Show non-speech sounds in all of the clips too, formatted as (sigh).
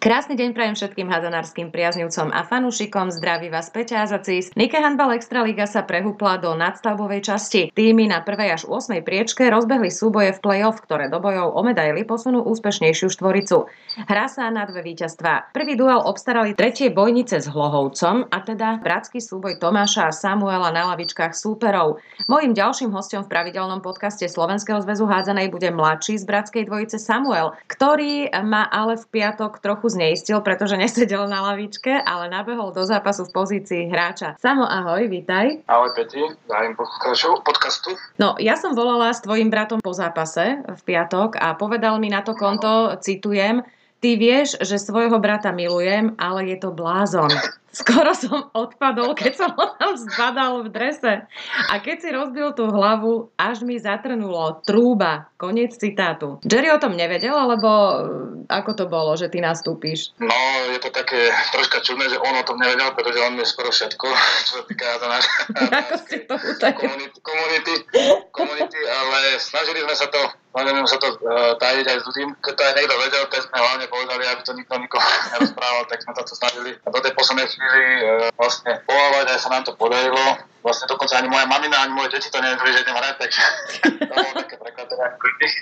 Krásny deň prajem všetkým hadzanárským priaznivcom a fanúšikom. Zdraví vás Peťa Azacis. Nike Handball Extraliga sa prehúpla do nadstavbovej časti. Týmy na 1. až 8. priečke rozbehli súboje v play-off, ktoré do bojov o medaily posunú úspešnejšiu štvoricu. Hrá sa na dve víťazstvá. Prvý duel obstarali tretie bojnice s Hlohovcom, a teda bratský súboj Tomáša a Samuela na lavičkách súperov. Mojím ďalším hostom v pravidelnom podcaste Slovenského zväzu hádzanej bude mladší z bratskej dvojice Samuel, ktorý má ale v piatok trochu zneistil, pretože nesedel na lavičke, ale nabehol do zápasu v pozícii hráča. Samo, ahoj, vítaj. Ahoj, Peti, zdravím podcastu. No, ja som volala s tvojim bratom po zápase v piatok a povedal mi na to konto, citujem, ty vieš, že svojho brata milujem, ale je to blázon. Skoro som odpadol, keď som ho tam zbadal v drese. A keď si rozbil tú hlavu, až mi zatrnulo trúba. Koniec citátu. Jerry o tom nevedel, alebo eh, ako to bolo, že ty nastúpíš? No, je to také troška čudné, že on o tom nevedel, pretože on je skoro všetko, čo sa týka náš, (laughs) ako si to komunity, komunity, komunity, ale snažili sme sa to Snažili sa to uh, tajiť aj s tým, keď to aj niekto vedel, tak sme hlavne povedali, aby to nikto nikoho (laughs) nerozprával, tak sme sa to. A do tej poslednej chvíli e, vlastne povávať, aj sa nám to podarilo. Vlastne dokonca ani moja mamina, ani moje deti to nevedeli, že idem hrať, takže (laughs) to bolo také prekvapenie.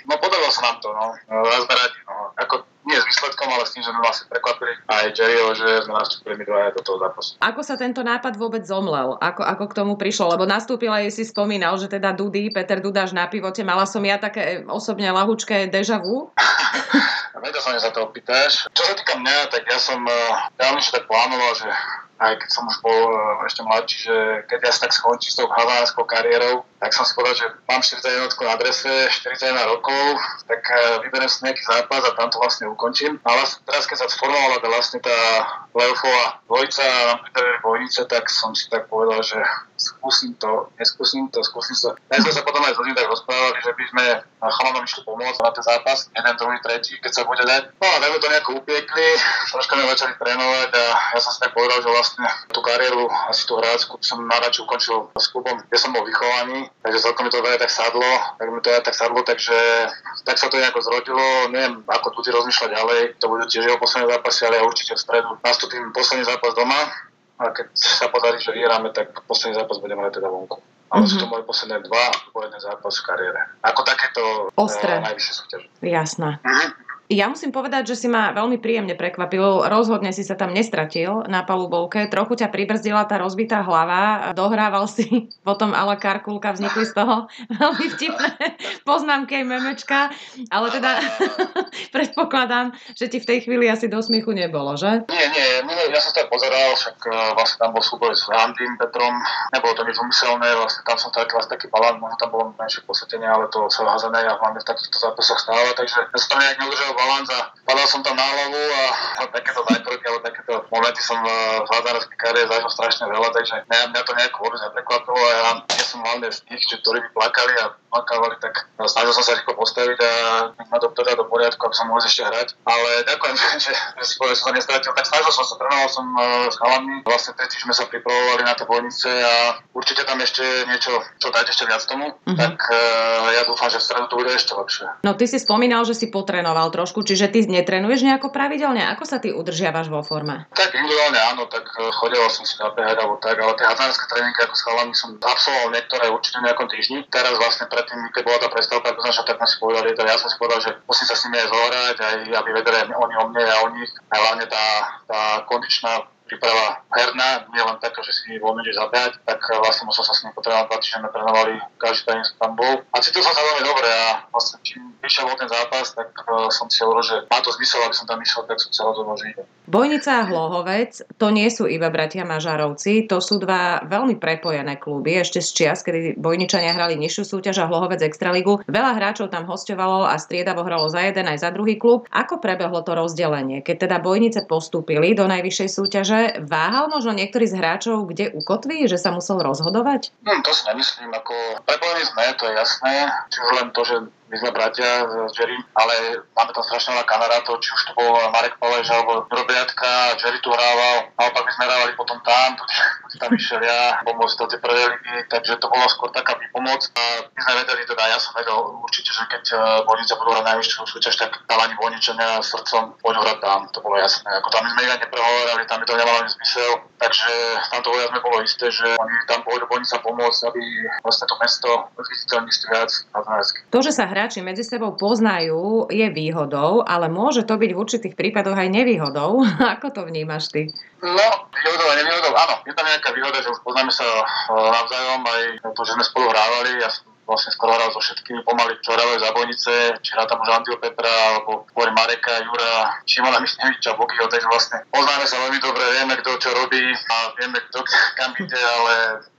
No podarilo sa nám to, no. Raz sme radi, no. Ako nie s výsledkom, ale s tým, že sme vlastne prekvapili aj Jerryho, že sme nastúpili my dvaja do toho zápasu. Ako sa tento nápad vôbec zomlel? Ako, ako k tomu prišlo? Lebo nastúpila aj si spomínal, že teda Dudy, Peter Dudáš na pivote, mala som ja také osobne lahučké deja vu. (laughs) Vedel som, že sa to opýtaš. Čo sa týka mňa, tak ja som uh, že tak plánoval, že aj keď som už bol uh, ešte mladší, že keď ja sa tak skončím s tou havánskou kariérou, tak som si povedal, že mám 41 na adrese, 41 rokov, tak uh, vyberiem si nejaký zápas a tam to vlastne ukončím. A vlastne teraz, keď sa sformovala vlastne tá playoffová dvojica na bojnice, tak som si tak povedal, že skúsim to, neskúsim to, skúsim to. Ja sme sa potom aj z tak rozprávali, že by sme chalanom išli pomôcť na ten zápas, jeden, druhý, tretí, keď sa bude dať. No a tak to nejako upiekli, troška sme začali trénovať a ja som si tak povedal, že vlastne tú kariéru, asi tú hráčku som najradšej ukončil s klubom, kde som bol vychovaný, takže celkom mi to aj tak sadlo, tak mi to aj tak sadlo, takže tak sa to nejako zrodilo, neviem, ako tu rozmýšľať ďalej, to budú tiež jeho posledné zápasy, ale ja určite v stredu nastúpim posledný zápas doma, a keď sa podarí, že vyhráme, tak posledný zápas budeme hrať teda vonku. Ale mm-hmm. sú to mhm. moje posledné dva jeden zápas v kariére. Ako takéto Ostré. Uh, najvyššie súťaže. Jasné. Mm-hmm. Ja musím povedať, že si ma veľmi príjemne prekvapil. Rozhodne si sa tam nestratil na palubovke. Trochu ťa pribrzdila tá rozbitá hlava. Dohrával si (laughs) potom ala karkulka, vznikli z toho (laughs) veľmi vtipné poznámky aj memečka. Ale teda (laughs) predpokladám, že ti v tej chvíli asi do smiechu nebolo, že? Nie, nie, nie ja som to pozeral, však uh, vlastne tam bol súboj s Handym Petrom. Nebolo to nič umyselné, vlastne tam som vlastne taký balán, možno tam bolo menšie posvetenie, ale to sa házené a hlavne v takýchto zápasoch stáva, takže ja som tam nejak neudržal balans a padal som tam na hlavu a, a takéto zákroky alebo takéto momenty som v hľadárskej kariére zažil strašne veľa, takže mňa, mňa to nejako vôbec neprekvapilo a ja, ja som hlavne z tých, ktorí by plakali a plakávali, tak snažil som sa rýchlo postaviť a ma to teda do poriadku, aby som mohol ešte hrať. Ale ďakujem, (laughs) že, že si povedal, že som nestratil. Tak snažil som sa, trénoval som uh, s chalami. Vlastne tretí sme sa pripravovali na tie bojnice a určite tam ešte niečo, čo dať ešte viac tomu. Uh-huh. Tak uh, ja dúfam, že v stredu to bude ešte lepšie. No ty si spomínal, že si potrenoval trošku čiže ty netrenuješ nejako pravidelne? Ako sa ty udržiavaš vo forme? Tak individuálne áno, tak e, chodil som si nabehať alebo tak, ale tie hazánske tréningy ako s chalami som absolvoval niektoré určite v nejakom týždni. Teraz vlastne predtým, keď bola tá prestávka, tak sme si povedali, tak ja som si povedal, že musím sa s nimi aj zohrať, aj aby vedeli oni o mne a o nich. A hlavne tá, tá kondičná príprava herná, nie len taká, že si voľne ideš zabehať, tak eh, vlastne musel sa s ním potrebovať dva týždne, trénovali, každý deň som tam bol. A cítil som sa veľmi dobre a vlastne čím vyšiel bol ten zápas, tak uh, som si hovoril, že má to zmysel, aby som tam išiel, tak som sa rozhodol, že idem. Bojnica a Hlohovec, to nie sú iba bratia Mažarovci, to sú dva veľmi prepojené kluby, ešte z čias, kedy Bojničania hrali nižšiu súťaž a Hlohovec Extraligu. Veľa hráčov tam hostovalo a striedavo hralo za jeden aj za druhý klub. Ako prebehlo to rozdelenie? Keď teda Bojnice postúpili do najvyššej súťaže, váhal možno niektorý z hráčov, kde ukotví, že sa musel rozhodovať? Hm, to si nemyslím, ako prepojení sme, to je jasné. Či už len to, že my sme bratia s Jerry, ale máme tam strašne veľa kamarátov, či už to bol Marek Paleš alebo Robiatka, Jerry tu hrával, naopak my sme hrávali potom tam, tam išiel ja pomôcť do tej prvej ligy, takže to bolo skôr taká pomoc. A my sme vedeli, teda ja som vedel určite, že keď Bojnica budú hrať najvyššiu súťaž, tak chalani Bojničania srdcom pôjdu hrať tam, to bolo jasné. Ako tam my sme ich neprehovorili, tam by to nemalo ani zmysel, takže tam to sme bolo isté, že oni tam pôjdu Bojnica pomôcť, aby vlastne to mesto zviditeľní viac na To, že sa hráči medzi sebou poznajú, je výhodou, ale môže to byť v určitých prípadoch aj nevýhodou. (laughs) Ako to vnímaš ty? No, výhodou a nevýhodou, áno. Je tam nejaká výhoda, že už poznáme sa e, navzájom, aj to, že sme spolu hrávali. Ja som vlastne skoro hral so všetkými pomaly, čo hrávajú za Bojnice, či hrá tam už Andio Petra, alebo hovorí Mareka, Jura, Šimona Mišneviča, Bokyho, takže vlastne poznáme sa veľmi dobre, vieme, kto čo robí a vieme, kto (laughs) kam ide, ale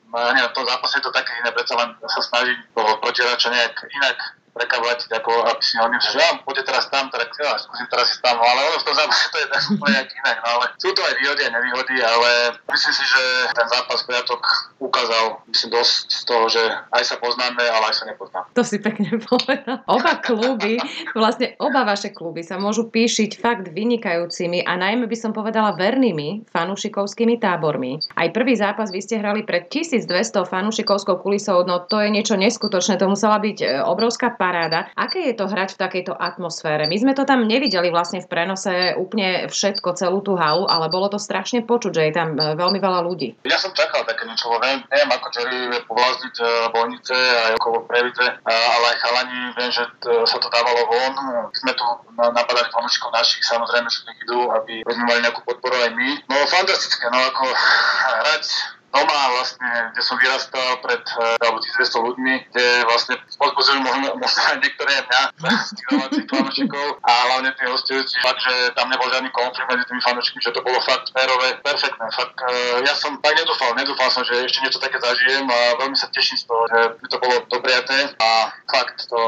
no, neviem, v tom zápase je to také iné, predsa len sa snažím toho protirača nejak inak prekabať, ako aby si oni že ja, poďte teraz tam, teda ja, skúsim teraz ísť tam, ale ono v tom zápase to je úplne nejak inak, no ale sú to aj výhody a nevýhody, ale myslím si, že ten zápas piatok ukázal, myslím dosť z toho, že aj sa poznáme, ale aj sa nepoznáme. To si pekne (laughs) povedal. Oba kluby, vlastne oba vaše kluby sa môžu píšiť fakt vynikajúcimi a najmä by som povedala vernými fanúšikovskými tábormi. Aj prvý zápas vy ste hrali pred 1200 fanúšikovskou kulisou, no to je niečo neskutočné, to musela byť e, obrovská paráda. Aké je to hrať v takejto atmosfére? My sme to tam nevideli vlastne v prenose úplne všetko, celú tú halu, ale bolo to strašne počuť, že je tam e, veľmi veľa ľudí. Ja som čakal také niečo, neviem, neviem ako Jerry povlázniť e, Bojnice aj okolo Previce, e, ale aj chalani, viem, že sa to dávalo von. Sme tu napadali fanúšikov našich, samozrejme, že idú, aby sme mali nejakú podporu aj my. No fantastické, no ako hrať doma vlastne, kde som vyrastal pred uh, alebo 1200 ľuďmi, kde vlastne pozbudzujú možno, možno aj niektoré mňa z tých domácich fanúšikov a hlavne tí hostujúci, fakt, že tam nebol žiadny konflikt medzi tými fanúšikmi, že to bolo fakt férové, perfektné. Fakt, uh, ja som tak nedúfal, nedúfal som, že ešte niečo také zažijem a veľmi sa teším z toho, že by to bolo dopriaté a fakt to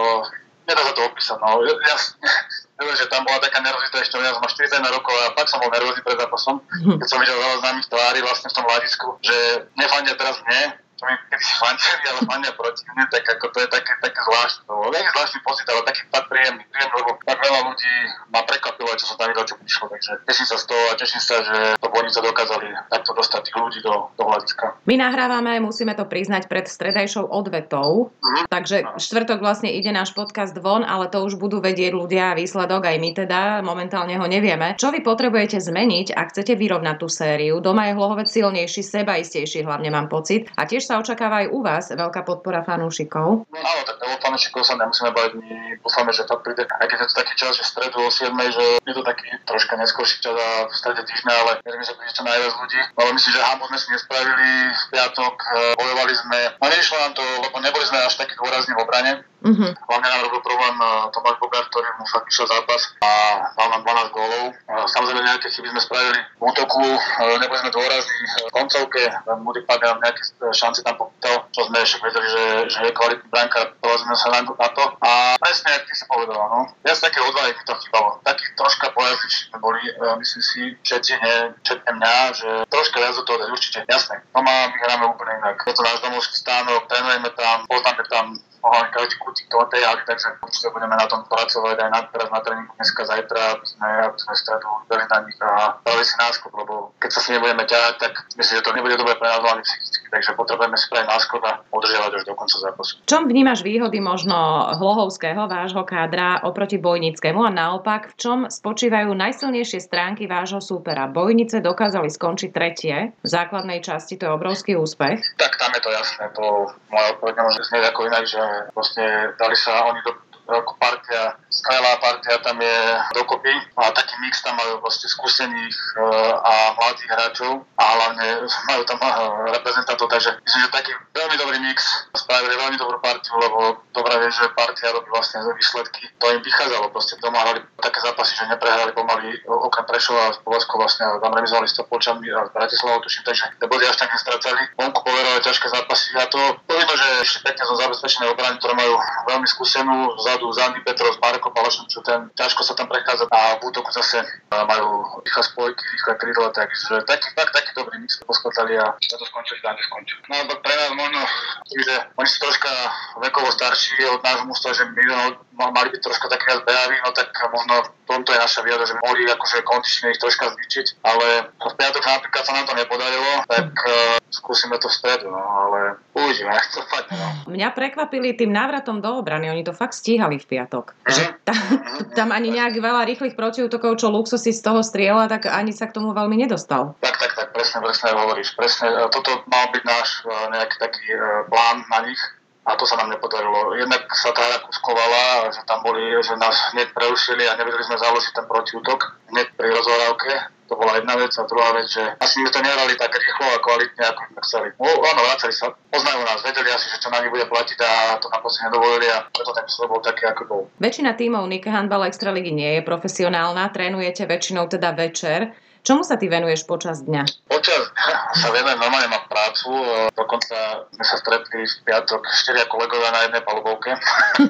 nedá sa to opísať. No. Ja, že tam bola taká nervozita ešte, ja som mal 41 rokov a pak som bol nervózny pred zápasom, keď som videl veľa známych tvári vlastne v tom hľadisku, že nefandia teraz mne, mi kedy si fandili, ale fandia proti mne, tak ako to je také, také zvláštne. To nie je zvláštny pocit, ale taký fakt príjemný, príjemný, lebo tak veľa ľudí ma prekvapilo, čo som tam videl, čo prišlo. Takže teším sa z toho a teším sa, že to Bonice dokázali takto dostať tých ľudí do, do hľadiska. My nahrávame, musíme to priznať, pred stredajšou odvetou, mm-hmm. takže no. štvrtok vlastne ide náš podcast von, ale to už budú vedieť ľudia výsledok, aj my teda, momentálne ho nevieme. Čo vy potrebujete zmeniť, ak chcete vyrovnať tú sériu? Doma je Hlohovec silnejší, sebaistejší, hlavne mám pocit. A tiež sa očakáva aj u vás veľká podpora fanúšikov. No, áno, tak o fanúšikov sa nemusíme bať. My dúfame, že to príde, aj keď je to taký čas, že stredu o 7, že je to taký troška neskôrší čas a v strede týždňa, ale veríme, že príde čo najviac ľudí. Ale myslím, že hambu sme si nespravili v piatok, e, bojovali sme. No nešlo nám to, lebo neboli sme až takí dôrazní v obrane. Uh-huh. Hlavne nám robil problém uh, Tomáš Bogár, ktorý mu fakt išiel zápas a dal nám 12 gólov. Uh, samozrejme nejaké chyby sme spravili v útoku, uh, neboli sme dôrazní v koncovke, Pak nám nejaké šance tam popýtal, čo sme ešte vedeli, že, že je kvalitný brankár, povedzme sa na, to. A presne, ako ty si povedal, no. Ja také odvahy to chýbalo. Taký troška pojazdič sme boli, myslím si, všetci, nie, všetci mňa, že troška viac do toho dať určite. Jasné, doma my hráme úplne inak. Je to náš domovský stánok, trénujeme tam, poznáme tam toho tej haly, takže určite budeme na tom pracovať aj na, teraz na tréningu dneska, zajtra, aby sme, aby sme stredu dali na nich a dali si náskok, lebo keď sa si nebudeme ťahať, tak myslím, že to nebude dobre pre nás hlavne psychicky, takže potrebujeme spraviť náskok a udržiavať až do konca zápasu. Čom vnímaš výhody možno Hlohovského, vášho kádra oproti Bojnickému a naopak, v čom spočívajú najsilnejšie stránky vášho súpera? Bojnice dokázali skončiť tretie v základnej časti, to je obrovský úspech. Tak tam je to jasné, to moja odpoveď nemôže znieť ako inak, že vlastne dali sa oni do ako partia, skvelá partia tam je dokopy a taký mix tam majú vlastne skúsených e, a mladých hráčov a hlavne majú tam e, reprezentantov, takže myslím, že taký veľmi dobrý mix spravili veľmi dobrú partiu, lebo dobre vie, že partia robí vlastne výsledky. To im vychádzalo, proste doma hrali také zápasy, že neprehrali pomaly okrem Prešova a Slovensku vlastne tam remizovali s Topolčami a Bratislavou tuším, takže neboli až tak nestracali. Vonku poverovali ťažké zápasy a to, to vidno, že ešte pekne zo zabezpečené obrany, ktoré majú veľmi skúsenú vzadu Zandy Petrov s Marko Palašom, čo ten ťažko sa tam prechádza a v útoku zase majú rýchle spojky, rýchle krídla, takže taký, tak, taký dobrý mix poskladali a za to skončili, tam skončil. No a pre nás možno, že oni sú troška vekovo starší od nášho mústva, že my mali byť troška také bejaví, no tak možno v tomto je naša výhoda, že mohli akože kondične ich troška zničiť, ale v piatok napríklad sa nám to nepodarilo, tak uh, (laughs) skúsime to vpredu, no ale uvidíme, (laughs) to padne. No. Mňa prekvapili tým návratom do obrany, oni to fakt stíhali v piatok. Mm-hmm. Že tam, mm-hmm. (laughs) tam ani nejak veľa rýchlych protiútokov, čo Luxus si z toho strieľa, tak ani sa k tomu veľmi nedostal. Tak, tak, tak, presne, presne hovoríš. Presne, e, toto mal byť náš e, nejaký taký plán na nich, a to sa nám nepodarilo. Jednak sa tá hra kuskovala, že tam boli, že nás hneď prerušili a nevedeli sme založiť ten protiútok hneď pri rozhorávke. To bola jedna vec a druhá vec, že asi sme to nehrali tak rýchlo a kvalitne, ako sme chceli. No, áno, vracali sa, poznajú nás, vedeli asi, že čo na nich bude platiť a to nám proste nedovolili a preto ten bol taký, ako bol. Väčšina tímov Nike Handball Extraligy nie je profesionálna, trénujete väčšinou teda večer. Čomu sa ty venuješ počas dňa? Počas dňa sa venujem, normálne mám prácu, dokonca sme sa stretli v piatok štyria kolegovia na jednej palubovke.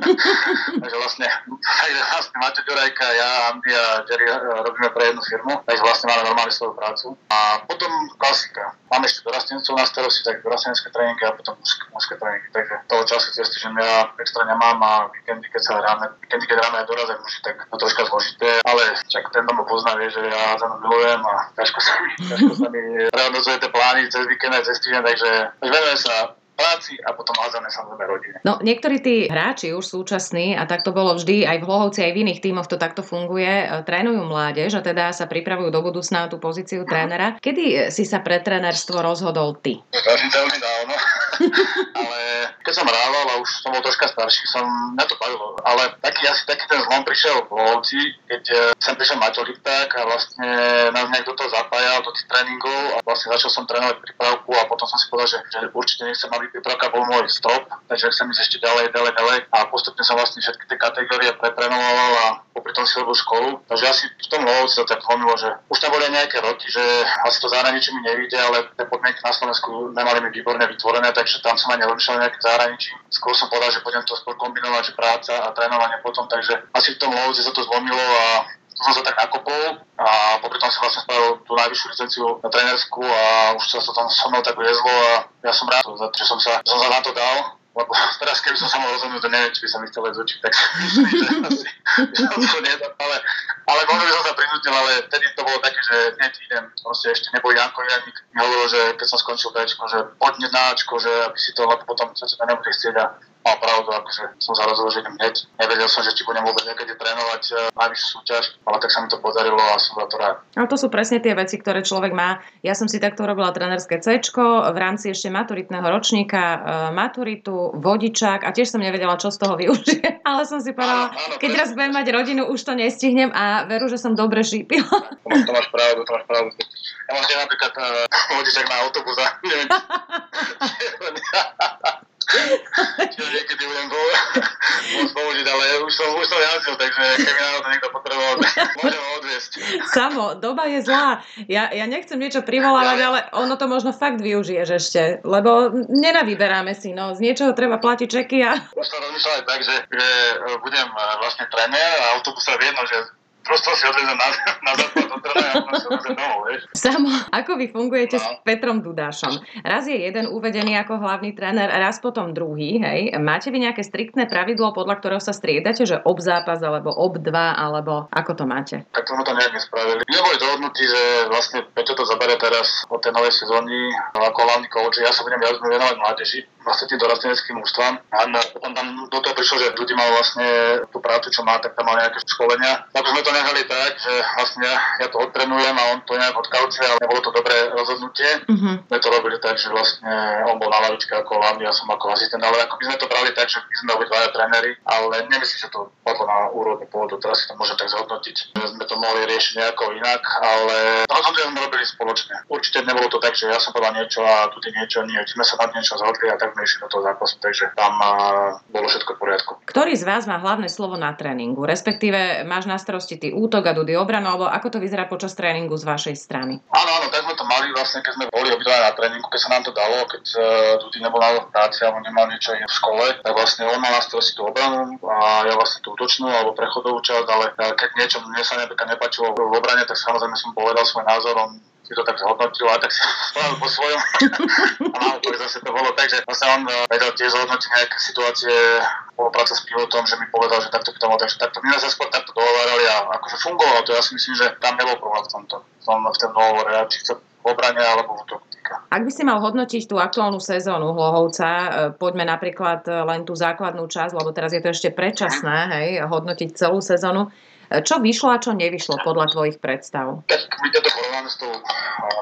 (laughs) takže vlastne, takže vlastne Maťo Ďurajka, ja, Andy a Jerry eh, robíme pre jednu firmu, takže vlastne máme normálne svoju prácu. A potom klasika. Máme ešte dorastencov na starosti, tak dorastenecké tréningy a potom mužské, tréningy. Takže toho času cez týždeň ja extra nemám a víkendy, keď sa hráme, víkendy, keď hráme aj dorazek muži, tak to troška zložité, ale čak ten domov pozná, vie, že ja za milujem a ťažko sa mi, ťažko sa mi tie plány cez víkend aj cez týždeň, takže venujem sa práci a potom hľadáme samozrejme rodine. No niektorí tí hráči už súčasní, a tak to bolo vždy, aj v Hlohovci, aj v iných tímoch to takto funguje, e, trénujú mládež a teda sa pripravujú do budúcna na tú pozíciu trénera. Kedy si sa pre trénerstvo rozhodol ty? Veľmi dávno. Ale keď som hrával a už som bol troška starší, som na to bavilo. Ale taký asi taký ten zlom prišiel v Hlohovci, keď e, sem prišiel Maťo Lipták a vlastne nás nejak do toho zapájal, do tých tréningov a vlastne začal som trénovať prípravku a potom som si povedal, že, že určite nechcem, aby prípravka bol môj strop, takže chcem ísť ešte ďalej, ďalej, ďalej a postupne som vlastne všetky tie kategórie preprenoval a popri tom si robil školu. Takže asi v tom lovci to tak zlomilo, že už tam boli nejaké roky, že asi to zahraničí mi nevíde, ale tie podmienky na Slovensku nemali mi výborne vytvorené, takže tam som aj nerozmýšľal nejaké zahraničí. Skôr som povedal, že budem to skôr kombinovať, že práca a trénovanie potom, takže asi v tom lovci sa to zlomilo a som sa tak nakopol a popri tom som vlastne spravil tú najvyššiu licenciu na trénersku a už sa to tam so mnou tak viezlo a ja som rád, že som sa, som sa na to dal lebo teraz keby som sa mohol rozhodnúť, to neviem, či by som chcel z očí, tak (laughs) myslím, asi to nie, ale, ale možno by som sa prinútil, ale vtedy to bolo také, že hneď idem, proste ešte nebol Janko Janik, mi hovoril, že keď som skončil Bčko, že poďme na Ačko, že aby si to, lebo potom sa to nebude chcieť a mal pravdu, akože som sa rozhodol, že idem hneď. Nevedel som, že či budem vôbec niekedy trénovať uh, najvyššiu súťaž, ale tak sa mi to podarilo a som za to rád. Ale to sú presne tie veci, ktoré človek má. Ja som si takto robila trénerské C v rámci ešte maturitného ročníka, uh, maturitu, vodičák a tiež som nevedela, čo z toho využijem. (laughs) ale som si povedala, keď raz budem mať rodinu, už to nestihnem a veru, že som dobre šípila. (laughs) To máš pravdu, to máš pravdu. Ja mám napríklad uh, (laughs) vodičák na autobus a neviem, Čiže niekedy budem to môcť použiť, ale už som, už som jazdil, takže keby to niekto potreboval, môžem ho odviesť. Samo, doba je zlá. Ja, ja nechcem niečo privolávať, ale ono to možno fakt využiješ ešte, lebo nenavyberáme si, no, z niečoho treba platiť čeky a... Už som rozmýšľal aj tak, že, že budem vlastne tréner a autobus sa jedno, že prosto si odvezem na, (laughs) na západ do a potom si odvezem domov, vieš. Samo, ako vy fungujete no. s Petrom Dudášom? Raz je jeden uvedený ako hlavný tréner, raz potom druhý, hej. Máte vy nejaké striktné pravidlo, podľa ktorého sa striedate, že ob zápas, alebo ob dva, alebo ako to máte? Tak sme to nejak nespravili. My boli dohodnutí, že vlastne Peťo to zabere teraz od tej novej sezóny ako hlavný coach. Ja sa budem viac venovať mládeži, vlastne tým dorasteneckým ústvam. A potom tam do toho prišlo, že ľudí mal vlastne tú prácu, čo má, tak tam mal nejaké školenia. Tak sme to nehali tak, že vlastne ja to odtrenujem a on to nejak odkaučuje, ale nebolo to dobré rozhodnutie. Mm-hmm. My to robili tak, že vlastne on bol na lavičke ako hlavný, ja som ako asistent, ale ako by sme to brali tak, že my sme obidvaja tréneri, ale nemyslím, že to padlo na úrovni pôvodu, teraz si to môžem tak zhodnotiť, že sme to mohli riešiť nejako inak, ale rozhodnutie sme robili spoločne. Určite nebolo to tak, že ja som povedal niečo a tu niečo, nie, sme sa nad niečo zhodli a tak išli do toho zápasu, takže tam bolo všetko v poriadku. Ktorý z vás má hlavné slovo na tréningu, respektíve máš na starosti ty útok a Dudy obranu, alebo ako to vyzerá počas tréningu z vašej strany? Áno, áno, tak sme to mali vlastne, keď sme boli obidva na tréningu, keď sa nám to dalo, keď uh, Dudy nebol na práci alebo nemal niečo v škole, tak vlastne on mal na starosti tú obranu a ja vlastne tú útočnú alebo prechodovú časť, ale uh, keď niečo mne sa napríklad nepačilo v obrane, tak samozrejme som povedal svoj názor, on si to tak zhodnotil a tak si (laughs) spravil po svojom. (laughs) a naopak zase to bolo tak, že vlastne on uh, vedel tiež zhodnotiť nejaké situácie spolupráca s pilotom, že mi povedal, že takto by to bolo, takže takto my sme sa skôr takto dohovárali a akože fungovalo to. Ja si myslím, že tam nebol problém v tomto, v tom, v tom dohovore, či chce v obrane alebo v útoku. Ak by si mal hodnotiť tú aktuálnu sezónu Hlohovca, e, poďme napríklad e, len tú základnú časť, lebo teraz je to ešte predčasné, hej, hodnotiť celú sezónu. Čo vyšlo a čo nevyšlo podľa tvojich predstav? Tak my to porovnáme s tou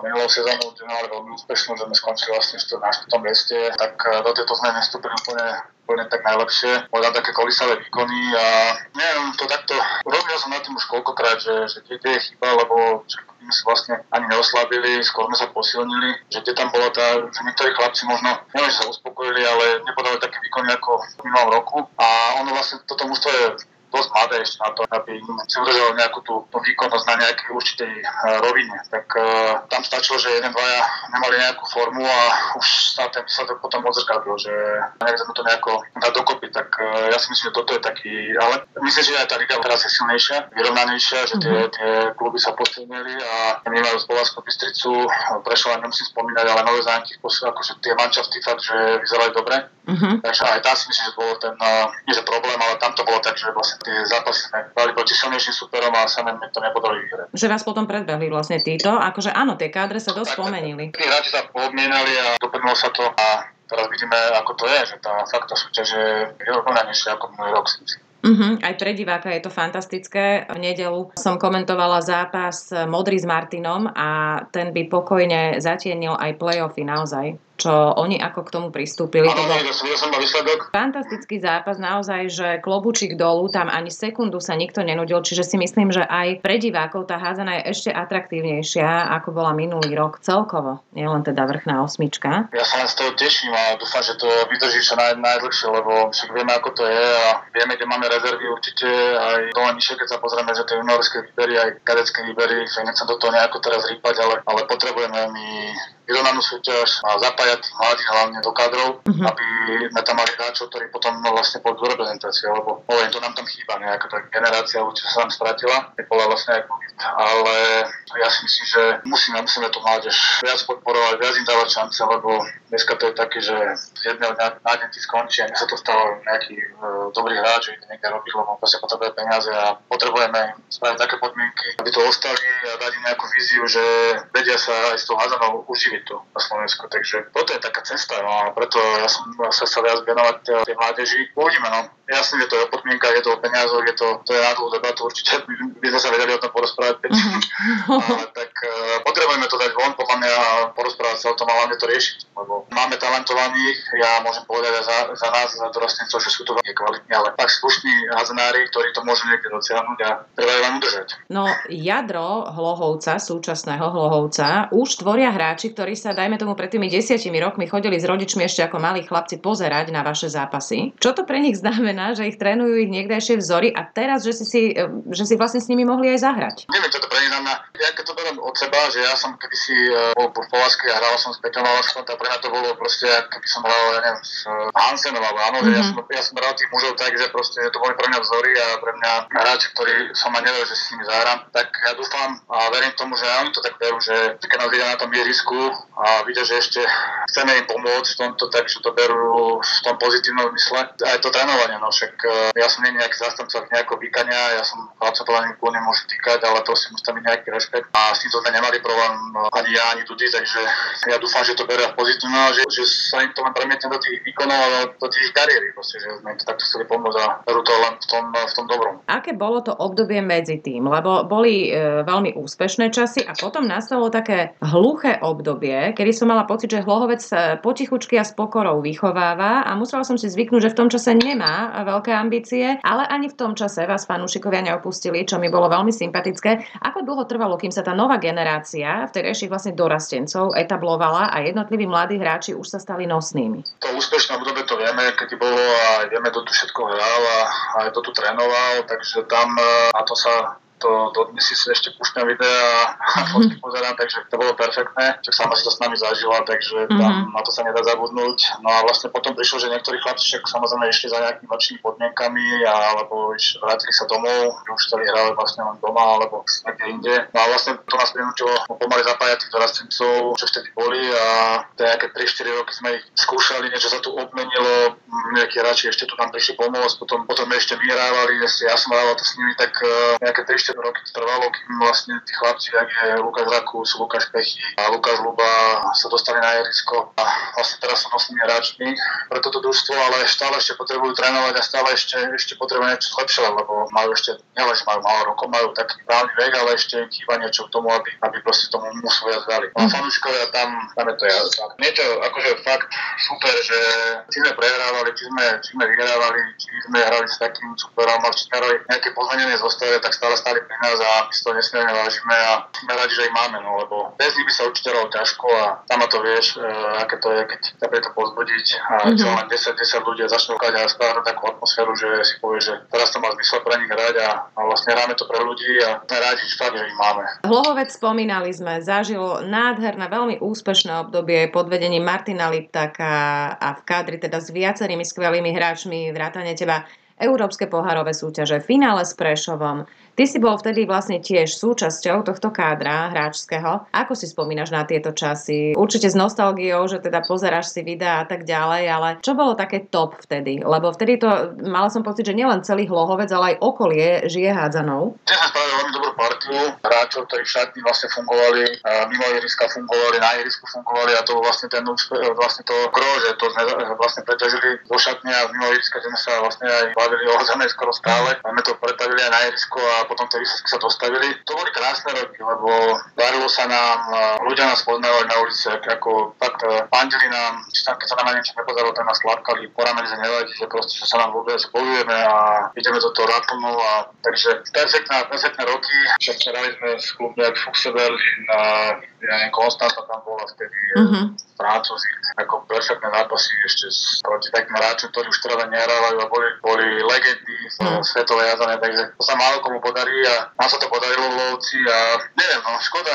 minulou sezónou, kde mali veľmi úspešnú, že sme skončili vlastne na 4. mieste, tak do tejto sme nestúpili úplne úplne tak najlepšie. Boli také kolisavé výkony a neviem, to takto, robil som na tým už koľkokrát, že, že kde, kde je chyba, lebo my sa vlastne ani neoslabili, skôr sme sa posilnili, že kde tam bola tá, že niektorí chlapci možno, neviem, že sa uspokojili, ale nepodali také výkony ako v minulom roku a ono vlastne toto mužstvo je dosť mladé ešte na to, aby si udržal nejakú tú, tú výkonnosť na nejakej určitej uh, rovine. Tak uh, tam stačilo, že jeden, dvaja nemali nejakú formu a už sa ten výsledok potom odzrkadlil, že neviem to nejako dať dokopy. Tak uh, ja si myslím, že toto je taký, ale myslím, že aj tá liga teraz je silnejšia, vyrovnanejšia, že tie, mhm. tie kluby sa posilnili a my majú Bolárskú Bystricu, prešla, nemusím spomínať, ale nové zánky, akože tie mančafty fakt, že vyzerali dobre. Uh-huh. Takže aj tam si myslím, že bolo ten, uh, nie že problém, ale tam to bolo tak, že vlastne tie zápasy sme dali proti silnejším superom a sa nám to nepodali vyhrať. Že vás potom predbehli vlastne títo, akože áno, tie kádre sa dosť spomenili. Tí hráči sa poobmienali a doplnilo sa to a teraz vidíme, ako to je, že tá fakt tá súťaž je vyrovnanejšia ako minulý rok si myslím. Uh-huh, aj pre diváka je to fantastické. V nedelu som komentovala zápas Modrý s Martinom a ten by pokojne zatienil aj playoffy naozaj čo oni ako k tomu pristúpili. Ano, to bol výsledok. Fantastický zápas, naozaj, že klobučík dolu, tam ani sekundu sa nikto nenudil, čiže si myslím, že aj pre divákov tá hádzana je ešte atraktívnejšia, ako bola minulý rok celkovo, nielen teda vrchná osmička. Ja sa z toho teším a dúfam, že to vydrží čo naj, najdlhšie, lebo však vieme, ako to je a vieme, kde máme rezervy určite aj dole nižšie, keď sa pozrieme, že tie juniorské výbery, aj kadecké výbery, že nechcem do toho nejako teraz rýpať, ale, ale potrebujeme my vyrovnanú súťaž a zapájať tých mladých hlavne do kadrov, uh-huh. aby sme tam mali hráčov, ktorí potom vlastne pôjdu do reprezentácie, lebo poviem, to nám tam chýba, nejaká tá generácia určite sa nám stratila, nebola vlastne aj COVID, ale ja si myslím, že musíme, musíme tú mládež viac podporovať, viac im dávať šance, lebo dneska to je také, že z jedného dňa na deň ti skončí a sa to stalo nejaký uh, dobrý hráč, že ide niekde robiť, lebo proste potrebuje peniaze a potrebujeme spraviť také podmienky, aby to ostali a dať im nejakú víziu, že vedia sa aj s tou házanou uživiť tu na Slovensku. Takže toto je taká cesta, no a preto ja som sa sa viac venovať eh, tej mládeži. Uvidíme, no. Jasne, že to je o podmienkach, je to o peniazoch, je to, to je na dlhú debatu, určite by, sme sa vedeli o tom porozprávať. Mm-hmm. (laughs) ale tak potrebujeme to dať von, podľa mňa, a porozprávať sa o tom a hlavne to riešiť. Lebo máme talentovaných, ja môžem povedať aj za, za nás, za dorostnícov, že sú to veľmi kvalitní, ale tak slušní hazenári, ktorí to môžu niekde dosiahnuť a treba len udržať. No, jadro Hlohovca, súčasného Hlohovca, už tvoria hráči, ktorí ktorí sa, dajme tomu, pred tými desiatimi rokmi chodili s rodičmi ešte ako malí chlapci pozerať na vaše zápasy. Čo to pre nich znamená, že ich trénujú ich niekdajšie vzory a teraz, že si, si, že si vlastne s nimi mohli aj zahrať? Neviem, čo to pre nich znamená. Ja keď to beriem od seba, že ja som kedysi bol v Povazke a hral som s Peťom Valaskom, tak pre mňa to bolo proste, keby som hral, ja neviem, s Hansenom, alebo áno, mm-hmm. ja, som, ja som hral tých mužov tak, že proste to boli pre mňa vzory a pre mňa hráči, ktorí som ani nevedel, že s nimi zahrám, tak ja dúfam a verím tomu, že oni to tak berú, že keď nás vidia na tom ihrisku, a vidia, že ešte chceme im pomôcť v tomto, takže to berú v tom pozitívnom mysle. Aj to trénovanie, no však e, ja som nie nejaký zastanca nejakého vykania, ja som chlapca podľa nich nemôžu týkať, ale to si musí tam byť nejaký rešpekt. A s týmto sme nemali problém e, ani ja, ani Dudy, takže ja dúfam, že to berú pozitívne, že, že sa im to len premietne do tých výkonov a do tých kariéry, proste, že sme im to takto chceli pomôcť a berú to len v tom, v tom dobrom. Aké bolo to obdobie medzi tým? Lebo boli e, veľmi úspešné časy a potom nastalo také hluché obdobie, kedy som mala pocit, že Hlohovec potichučky a s pokorou vychováva a musela som si zvyknúť, že v tom čase nemá veľké ambície, ale ani v tom čase vás fanúšikovia neopustili, čo mi bolo veľmi sympatické. Ako dlho trvalo, kým sa tá nová generácia vtedajších vlastne dorastencov etablovala a jednotliví mladí hráči už sa stali nosnými? To úspešné obdobie to vieme, keď bolo a vieme, kto tu všetko hral a aj to tu trénoval, takže tam e, na to sa to dodnes si ešte púšťam videa a fotky pozerám, takže to bolo perfektné. Čo sama si to s nami zažila, takže tam mm-hmm. na to sa nedá zabudnúť. No a vlastne potom prišlo, že niektorí chlapci však samozrejme išli za nejakými lepšími podmienkami alebo vrátili sa domov, že už chceli hrali vlastne len doma alebo niekde inde. No a vlastne to nás prinútilo pomaly zapájať tých dorastencov, čo vtedy boli a nejaké 3-4 roky sme ich skúšali, niečo sa tu obmenilo, nejakí hráči ešte tu nám prišli pomôcť, potom, potom ešte my hrávali, ja som hrával to s nimi, tak uh, nejaké 3-4 roky to trvalo, kým vlastne tí chlapci, ak je Lukáš Rakus, Lukáš Pechy a Lukáš Luba sa dostali na ihrisko a vlastne teraz sú nosnými hráčmi pre toto družstvo, ale stále ešte potrebujú trénovať a stále ešte, ešte potrebujú niečo zlepšovať, lebo majú ešte, nielen, že majú málo rokov, majú taký právny vek, ale ešte chýba niečo k tomu, aby, aby proste tomu musu viac dali. A mhm. fanúšikovia tam, tam je to ja. Niečo, akože fakt super, že či sme prehrávali, či sme, či sme vyhrávali, či sme hrali s takým superom, či sme hrali nejaké pozmenenie zostave, tak stále pri nás a my si to nesmierne vážime a sme radi, že ich máme, no lebo bez nich by sa určite rolo ťažko a sama to vieš, e, aké to je, keď ťa to pozbudiť a mm-hmm. čo len 10, 10 ľudia začnú hrať a spraviť takú atmosféru, že si povie, že teraz to má zmysel pre nich hrať a, a vlastne hráme to pre ľudí a sme radi, že fakt, že ich máme. Hlohovec spomínali sme, zažilo nádherné, veľmi úspešné obdobie pod vedením Martina Liptaka a v kádri teda s viacerými skvelými hráčmi, vrátane teba Európske pohárové súťaže, finále s Prešovom, Ty si bol vtedy vlastne tiež súčasťou tohto kádra hráčského. Ako si spomínaš na tieto časy? Určite s nostalgiou, že teda pozeráš si videá a tak ďalej, ale čo bolo také top vtedy? Lebo vtedy to, mala som pocit, že nielen celý hlohovec, ale aj okolie žije hádzanou. Ja som spravil veľmi dobrú partiu hráčov, ktorí v vlastne fungovali, mimo ihriska fungovali, na ihrisku fungovali a to vlastne ten vlastne to gro, že to sme vlastne preťažili do šatne a mimo ihriska, že sme sa vlastne aj bavili o skoro stále. A sme to pretavili aj na ihrisko a potom tie výsledky sa dostavili. To boli krásne roky, lebo darilo sa nám, ľudia nás poznávali na ulici, ako fakt pandeli nám, či tam, keď sa nám niečo nepodarilo, tak nás tlapkali, po ramene, že nevadí, že proste sa nám vôbec spojujeme a ideme do toho naplno a takže perfektná, perfektné roky, však hrali sme s Fuchseberlin a ja neviem, Konstanta tam bola vtedy, mm-hmm. Francúzi, ako perfektné zápasy ešte proti takým hráčom, ktorí už teda nehrávajú a boli, boli legendy mm. svetovej jazane, takže to sa málo komu podarí a nám sa to podarilo v Lovci a neviem, no škoda.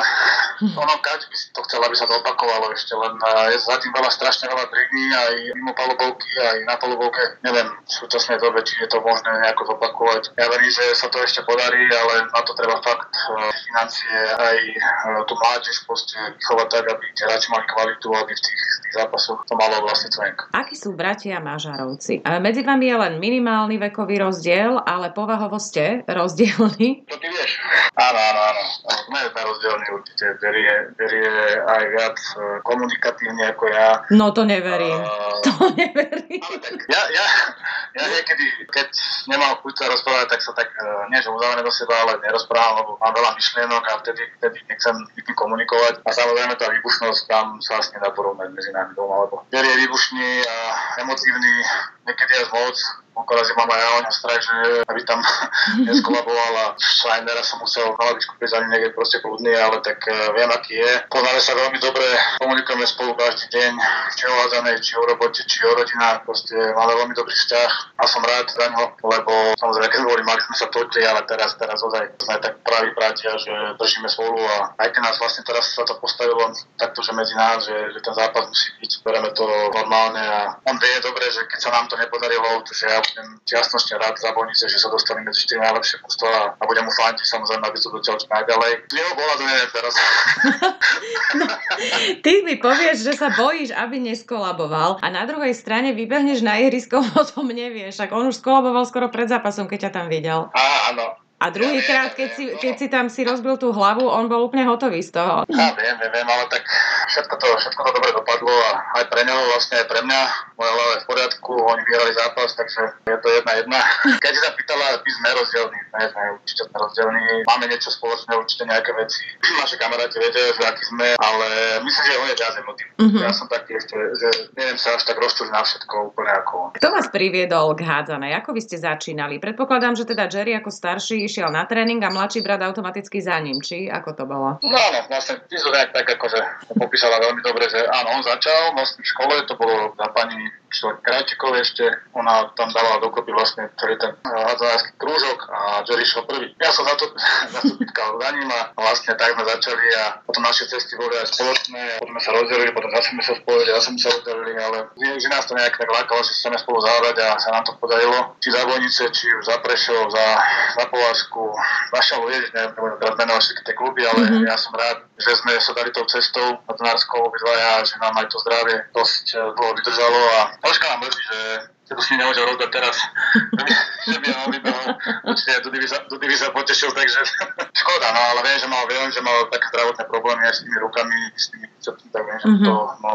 Mm. Ono, každý by si to chcel, aby sa to opakovalo ešte, len je zatím veľa strašne veľa brigní aj mimo palubovky, aj na palubovke. Neviem v súčasnej dobe, či je to možné nejako zopakovať. Ja verím, že sa to ešte podarí, ale na to treba fakt financie aj tú mládež proste vychovať tak, aby hráči mali kvalitu, aby v tých, tých zápasoch to malo vlastne tvenk. Akí sú bratia Mažarovci? Medzi vami je len minimálny vekový rozdiel, ale povahovo ste rozdielni? (laughs) To ty vieš. Áno, áno, áno. Sme rozdielni určite. Berie, berie aj viac e, komunikatívne ako ja. No to neverím. Uh, to neverím. tak ja, ja, ja niekedy, keď nemám chuť sa rozprávať, tak sa tak, uh, nie že uzavriem do seba, ale nerozprávam, lebo mám veľa myšlienok a vtedy, vtedy nechcem komunikovať. A samozrejme tá výbušnosť tam sa asi nedá porovnať medzi nami doma, lebo je výbušný a emotívny, niekedy až moc, Že mám aj ja strach, že aby tam (laughs) neskolaboval a Schweinera som musel na lavičku za ním niekde proste kľudný, ale tak uh, viem, aký je. Poznáme sa veľmi dobre, komunikujeme spolu každý deň, či o hádzanej, či o robote, či o rodinách, proste máme veľmi dobrý vzťah a som rád za ňo, lebo samozrejme, keď boli mali sme sa točili, ale teraz, teraz ozaj sme tak praví bratia, že držíme spolu a aj keď nás vlastne teraz sa to postavilo takto, že medzi nás, že, že ten zápas musí byť, bereme to normálne a on vie dobre, že keď sa nám to nepodarilo, že ja budem čiastnočne rád za Bonice, že sa dostali medzi 4 najlepšie mužstva a budem mu fantiť samozrejme, aby to dotiaľ čo najďalej. Jeho pohľadu neviem teraz. (laughs) no, ty mi povieš, že sa bojíš, aby neskolaboval a na druhej strane vybehneš na ihrisko, (laughs) o tom nevieš. Ak on už skolaboval skoro pred zápasom, keď ťa tam videl. Á, áno, a druhýkrát, keď si, keď si tam si rozbil tú hlavu, on bol úplne hotový z toho. Ja viem, viem, ale tak všetko to, všetko to dobre dopadlo a aj pre neho, vlastne aj pre mňa. Moja hlava je v poriadku, oni vyhrali zápas, takže je to jedna jedna. (laughs) Keď sa pýtala, my sme rozdielni, ne, sme určite sme rozdielni. Máme niečo spoločné, určite nejaké veci. (clears throat) Naše kamaráti vedia, že aký sme, ale myslím, že on je viac emotív. Mm-hmm. Ja som taký ešte, že neviem sa až tak rozčuť na všetko úplne ako on. Kto vás priviedol k hádzanej? Ako vy ste začínali? Predpokladám, že teda Jerry ako starší išiel na tréning a mladší brat automaticky za ním, či ako to bolo? No áno, vlastne ty so tak, tak akože popísala veľmi dobre, že áno, on začal v škole, to bolo za pani čo Krajčíkov ešte, ona tam dávala dokopy vlastne celý ten hadzársky krúžok a Jerry šiel prvý. Ja som za to, (laughs) za to pitkal za ním a vlastne tak sme začali a potom naše cesty boli aj spoločné, potom sme sa rozdelili, potom zase sme sa spojili, zase sme sa rozdelili, ale že nás to nejak tak lákalo, že chceme spolu zahrať a sa nám to podarilo. Či za Vojnice, či už za Prešov, za, za Povazku, za Šalu, ježiš, nebudem teraz menovať všetky tie kluby, ale mm-hmm. ja som rád, že sme sa dali tou cestou Tanárskou obidvaja, že nám aj to zdravie dosť eh, dlho vydržalo a troška nám mrzí, že sa to s ním nemôžem rozdať teraz, (laughs) že by vybehol, určite do divisa, do divisa potešil, takže (laughs) škoda, no ale viem, že mal, viem, že mal také zdravotné problémy aj s tými rukami, s tými bicepsmi, tak viem, že mm-hmm. to, no,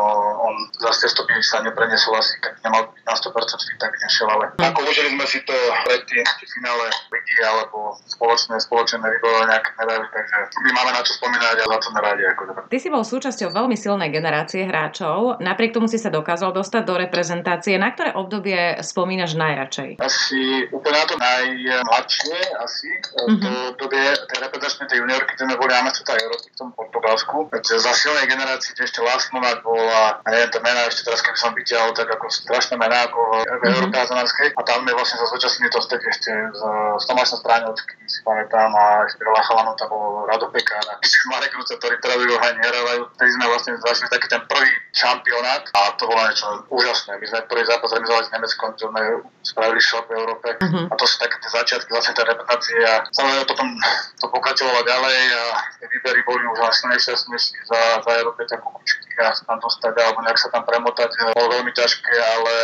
on za stopy sa neprenesol asi, keď nemal byť na 100% fit, tak nešiel, ale mm. ako užili sme si to predtým, v finále ligy alebo spoločné, spoločné vybojové nejaké medaily, takže my máme na čo spomínať a za to rádi. Ako Ty si bol súčasťou veľmi silnej generácie hráčov, napriek tomu si sa dokázal dostať do reprezentácie, na ktoré obdobie spomínaš najradšej? Asi úplne na to najmladšie, asi. Mm-hmm. To dobie tej reprezentačnej tej juniorky, sme boli na Európy v tom Portugalsku. Za silnej generácie, kde ešte Lasmonat bola, a neviem, to mená ešte teraz, keby som vyťahol, tak ako strašné mená, ako v mm-hmm. Európe A tam sme vlastne sa zúčastnili to stek ešte s, s Tomášom Stráňovským, si pamätám, a ešte veľa chalanov tam bol Rado Pekár a (laughs) Marek Ruce, ktorí teraz už aj nehrávajú. Vtedy sme vlastne zažili taký ten prvý šampionát a to bolo niečo úžasné. My sme prvý zápas remizovali s Nemeckom, sme spravili šok v Európe uh-huh. a to sú také tie začiatky vlastne tej reprezentácie a samozrejme potom to pokračovalo ďalej a tie výbery boli už vlastne najšťastnejší za, za Európe tak kukučky a tam dostať alebo nejak sa tam premotať bolo veľmi ťažké, ale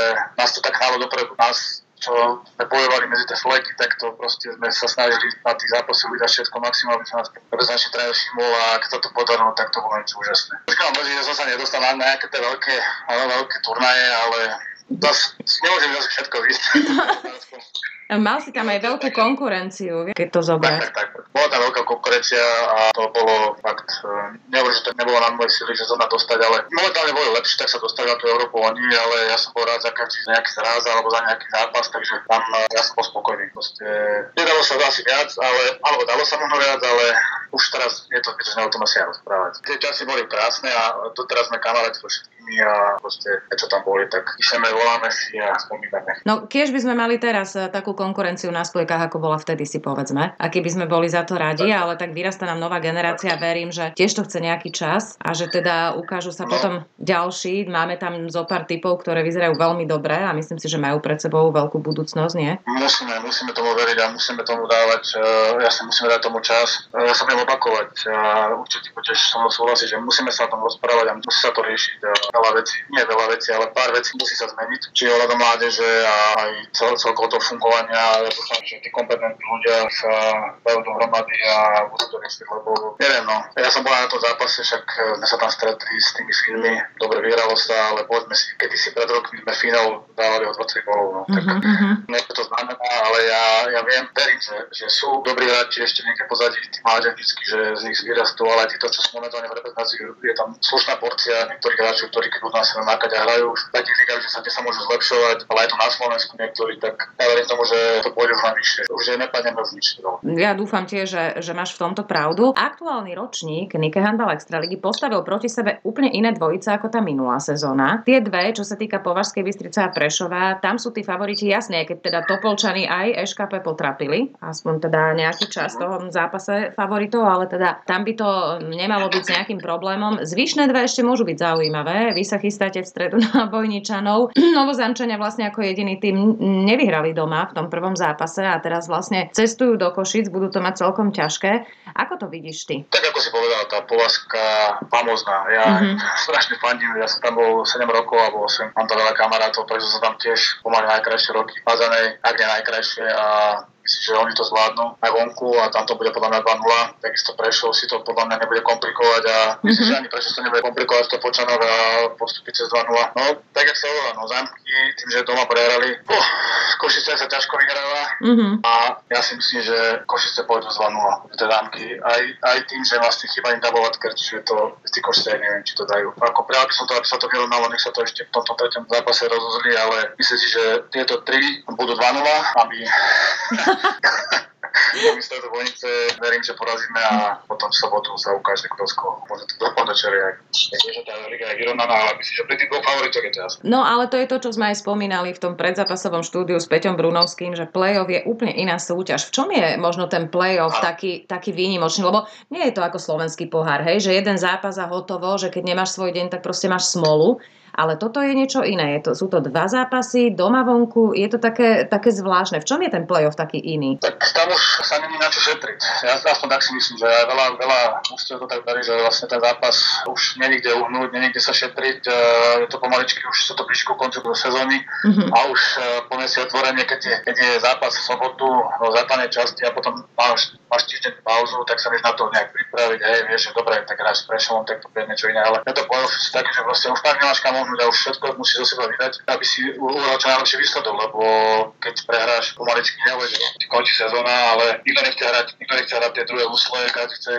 nás to tak hnálo dopredu. Nás čo sme bojovali medzi tie fleky, tak to proste sme sa snažili na tých zápasoch vydať všetko maximum, aby sa nás reprezentačný tréner všimol a keď sa to podarilo, tak to bolo niečo úžasné. Počkám, že som sa nedostal na nejaké tie veľké, veľké turnaje, ale zase nemôžem zase všetko ísť. Mal si tam aj veľkú konkurenciu, keď to zobrať. Tak, tak, tak. Bola tam veľká konkurencia a to bolo fakt, e, neviem, že to nebolo na mojej sily, že sa na dostať, ale momentálne boli lepšie, tak sa dostali na tú Európu oni, ale ja som bol rád za každý nejaký zráz alebo za nejaký zápas, takže tam e, ja som bol spokojný. Proste, nedalo sa asi viac, ale, alebo dalo sa možno viac, ale už teraz je to zbytočné o tom asi rozprávať. Tie časy boli krásne a to teraz sme kamaráti so všetkými a proste, čo tam boli, tak píšeme, voláme si a spomíname. No, keď by sme mali teraz e, takú konkurenciu na spojkách, ako bola vtedy, si povedzme. A keby sme boli za to radi, ale tak vyrastá nám nová generácia, verím, že tiež to chce nejaký čas a že teda ukážu sa no. potom ďalší. Máme tam zo pár typov, ktoré vyzerajú veľmi dobre a myslím si, že majú pred sebou veľkú budúcnosť, nie? Musíme, musíme tomu veriť a musíme tomu dávať, e, ja si musíme dať tomu čas. E, ja sa budem opakovať a určite tiež som súhlasiť, že musíme sa o tom rozprávať a musí sa to riešiť. Veľa vecí, nie veľa vecí, ale pár vecí musí sa zmeniť. Či ohľadom mládeže a aj cel, celkovo to fungovanie a ja dúfam, že tí kompetentní ľudia sa dajú dohromady a budú to riešiť, lebo neviem, no. Ja som bol na tom zápase, však e, sme sa tam stretli s tými filmy, dobre vyhralo sa, ale povedzme si, kedy si pred rokmi sme finál dávali o 20 golov, no. Tak mm-hmm. niečo to znamená, ale ja, ja viem, verím, že, že sú dobrí hráči ešte niekde pozadí, tí vždycky, že z nich vyrastú, ale aj títo, čo sú momentálne v reprezentácii, je tam slušná porcia niektorých hráčov, ktorí keď budú na sebe mákať a hrajú takých ligách, že sa sa môžu zlepšovať, ale aj to na Slovensku niektorí, tak ja verím tomu, že to pôjde vyššie. Už je nepadneme už nič. No. Ja dúfam tiež, že, že máš v tomto pravdu. Aktuálny ročník Nike Handball Extraligy postavil proti sebe úplne iné dvojice ako tá minulá sezóna. Tie dve, čo sa týka Považskej Bystrice a Prešova, tam sú tí favoriti jasne, keď teda Topolčany aj EŠKP potrapili, aspoň teda nejaký čas v tom zápase favoritov, ale teda tam by to nemalo byť s nejakým problémom. Zvyšné dve ešte môžu byť zaujímavé. Vy sa chystáte v stredu na Bojničanov. (clears throat) Novozamčania vlastne ako jediný tým nevyhrali doma v tom prvom zápase a teraz vlastne cestujú do Košic, budú to mať celkom ťažké. Ako to vidíš ty? Tak ako si povedal, tá povazka famozná. Ja mm-hmm. strašne fandím, ja som tam bol 7 rokov alebo 8, mám tam veľa kamarátov, takže som tam tiež pomaly najkrajšie roky, Mazanej, ak nie najkrajšie a Myslím, že oni to zvládnu aj vonku a tam to bude podľa mňa 2-0. Takisto Prešov si to podľa mňa nebude komplikovať a myslím, mm-hmm. že ani Prešov sa nebude komplikovať to počanok a postúpiť cez 2-0. No, tak jak sa hovorá, no zámky tým, že doma prehrali, oh, Košice sa ťažko vyhráva mm-hmm. a ja si myslím, že Košice pôjdu z 2-0. Tie zámky aj, aj tým, že vlastne chýba im double krč, že to tí Košice neviem, či to dajú. Ako prijal by som to, aby sa to vyrovnalo, nech sa to ešte v tomto treťom zápase rozhodli, ale myslím si, že tieto tri budú 2-0, aby (laughs) do Bojnice. Verím, že porazíme a potom v sobotu sa ukáže, kto koho. Môže to dopadnúť čeria. Je, že tá liga je vyrovnaná, ale myslím, že pri tých dvoch favoritoch je to jasné. No ale to je to, čo sme aj spomínali v tom predzápasovom štúdiu s Peťom Brunovským, že play-off je úplne iná súťaž. V čom je možno ten play-off taký, taký výnimočný? Lebo nie je to ako slovenský pohár, hej, že jeden zápas a hotovo, že keď nemáš svoj deň, tak proste máš smolu ale toto je niečo iné. Je to, sú to dva zápasy, doma vonku, je to také, také zvláštne. V čom je ten playoff taký iný? Tak tam už sa není na čo šetriť. Ja aspoň tak si myslím, že veľa, veľa ústiev to tak darí, že vlastne ten zápas už není kde uhnúť, není kde sa šetriť. E, je to pomaličky, už sa to blíži ku koncu sezóny mm-hmm. a už e, plne si otvorenie, keď je, keď je zápas v sobotu no, základnej časti a potom máš, máš týždeň pauzu, tak sa vieš na to nejak pripraviť. Hej, vieš, že dobre, tak hráš s tak to bude niečo iné, ale je to playoff také, že vlastne už fakt nemáš kam a už všetko musí zo seba vydať, aby si uhral čo najlepší výsledok, lebo keď prehráš pomaličky nehovorí, že končí sezóna, ale nikto nechce hrať, nikto nechce hrať tie druhé úsle, každý chce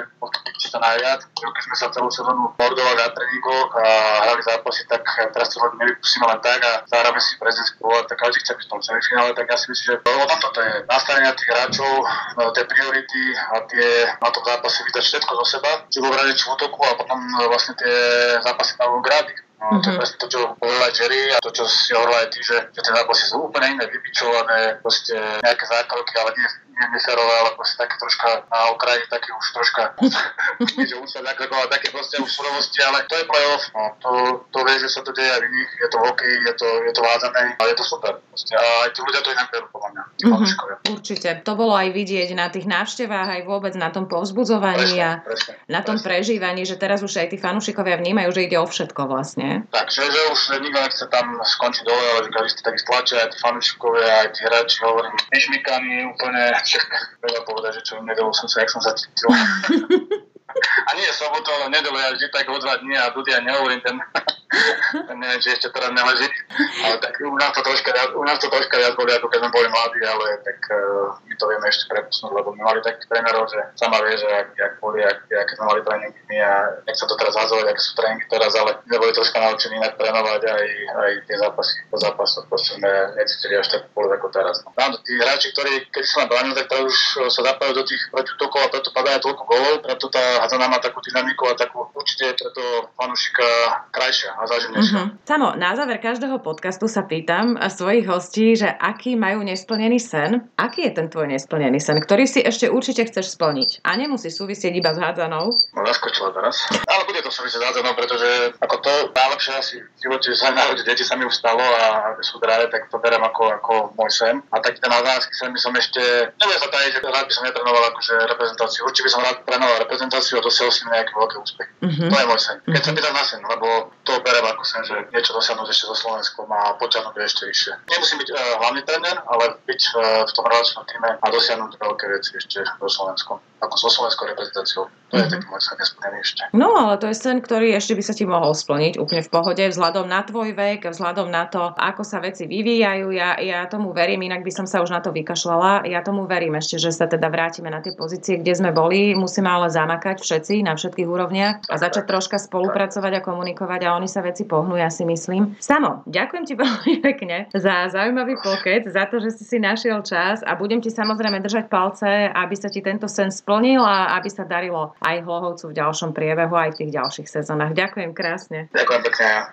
si to najviac. Keď sme sa celú sezónu mordovali na tréningoch a hrali zápasy, tak teraz to nevypustíme len tak a zahráme si prezidentskú a tak každý chce byť v tom semifinále, tak ja si myslím, že o tom toto je nastavenia tých hráčov, no, tie priority a tie na tom zápase vydať všetko zo seba, či vo či v útoku a potom vlastne tie zápasy na grády No, mm-hmm. to je presne to, čo povedala Jerry a to, čo si hovorila aj ty, že, že tie zápasy sú úplne iné, vypičované, proste nejaké zákroky, ale nie, nie neferové, ale proste také troška na okraji, také už troška, (laughs) že už sa zakrokovať, také proste už surovosti, ale to je playoff, no, to, to vie, že sa to deje aj v iných, je to hokej, je to, je to vádzané a je to super. Proste. A aj tí ľudia to inak berú, podľa mňa. Mm-hmm. Určite. To bolo aj vidieť na tých návštevách, aj vôbec na tom povzbudzovaní presne, a presne, na tom presne. prežívaní, že teraz už aj tí fanúšikovia vnímajú, že ide o všetko vlastne nie? Tak, že, už nikto nechce tam skončiť dole, ale že každý tak stlačia, aj tí fanúšikovia, aj tí hráči, hovorím, vyžmykaní úplne, veľa povedať, že čo im nedalo som sa, jak som sa cítil. (laughs) a nie sobotu, ale nedelu, ja vždy tak o dva dní a tudy ja nehovorím ten neviem, či ešte teraz neleží, ale tak u nás to troška, u nás to troška viac boli, ako keď sme boli mladí, ale tak uh, my to vieme ešte prepusnúť, lebo my mali takých trénerov, že sama vie, že ak, ak boli, ak, ak sme mali tréningy my a nech sa to teraz zázovať, aké sú tréningy teraz, ale my boli troška naučení inak trénovať aj, aj tie zápasy, po zápasoch, proste sme necítili až tak pôle ako teraz. No. Áno, tí hráči, ktorí keď sa nám bránili, tak to už sa zapájajú do tých protiútokov a preto padajú toľko golov, preto tá hádzaná má takú dynamiku a takú určite preto fanúšika krajšia a záživnejšia. Mm-hmm. Samo, na záver každého podcastu sa pýtam svojich hostí, že aký majú nesplnený sen. Aký je ten tvoj nesplnený sen, ktorý si ešte určite chceš splniť? A nemusí súvisieť iba s hádzanou. No, zaskočila teraz. Ale bude to súvisieť s hádzanou, pretože ako to najlepšie asi v živote, že sa narodí deti sa mi už stalo a sú zdravé, tak to berem ako, ako môj sen. A taký ten hádzanársky sen by som ešte, nebudem sa tajiť, že rád by som netrenoval akože reprezentáciu. Určite by som rád trénoval reprezentáciu a dosiahol si nejaký veľký úspech. Mm-hmm. To je môj sen. Keď sa pýtam na sen, lebo to berem ako sen, že niečo dosiahnuť ešte so Slovenskom a počiahnuť ešte vyššie. Nemusím byť uh, hlavný tréner, ale byť uh, v tom relačnom týme a dosiahnuť veľké veci ešte so Slovenskom, ako so slovenskou reprezentáciou. To je mm-hmm. taký môj sen nesplnený ešte. No, ale to je sen, ktorý ešte by sa ti mohol splniť úplne v pohode, vzhľadom na tvoj vek, vzhľadom na to, ako sa veci vyvíjajú. Ja, ja tomu verím, inak by som sa už na to vykašľala. Ja tomu verím ešte, že sa teda vrátime na tie pozície, kde sme boli. Musíme ale zamakať všetci na všetkých úrovniach a začať troška spolupracovať a komunikovať a oni sa veci pohnú, ja si myslím. Samo, ďakujem ti (laughs) veľmi pekne za zaujímavý poket, za to, že si si našiel čas a budem ti samozrejme držať palce, aby sa ti tento sen splnil a aby sa darilo aj Hlohovcu v ďalšom priebehu, aj v tých ďalších sezónach. Ďakujem krásne. Ďakujem pekne.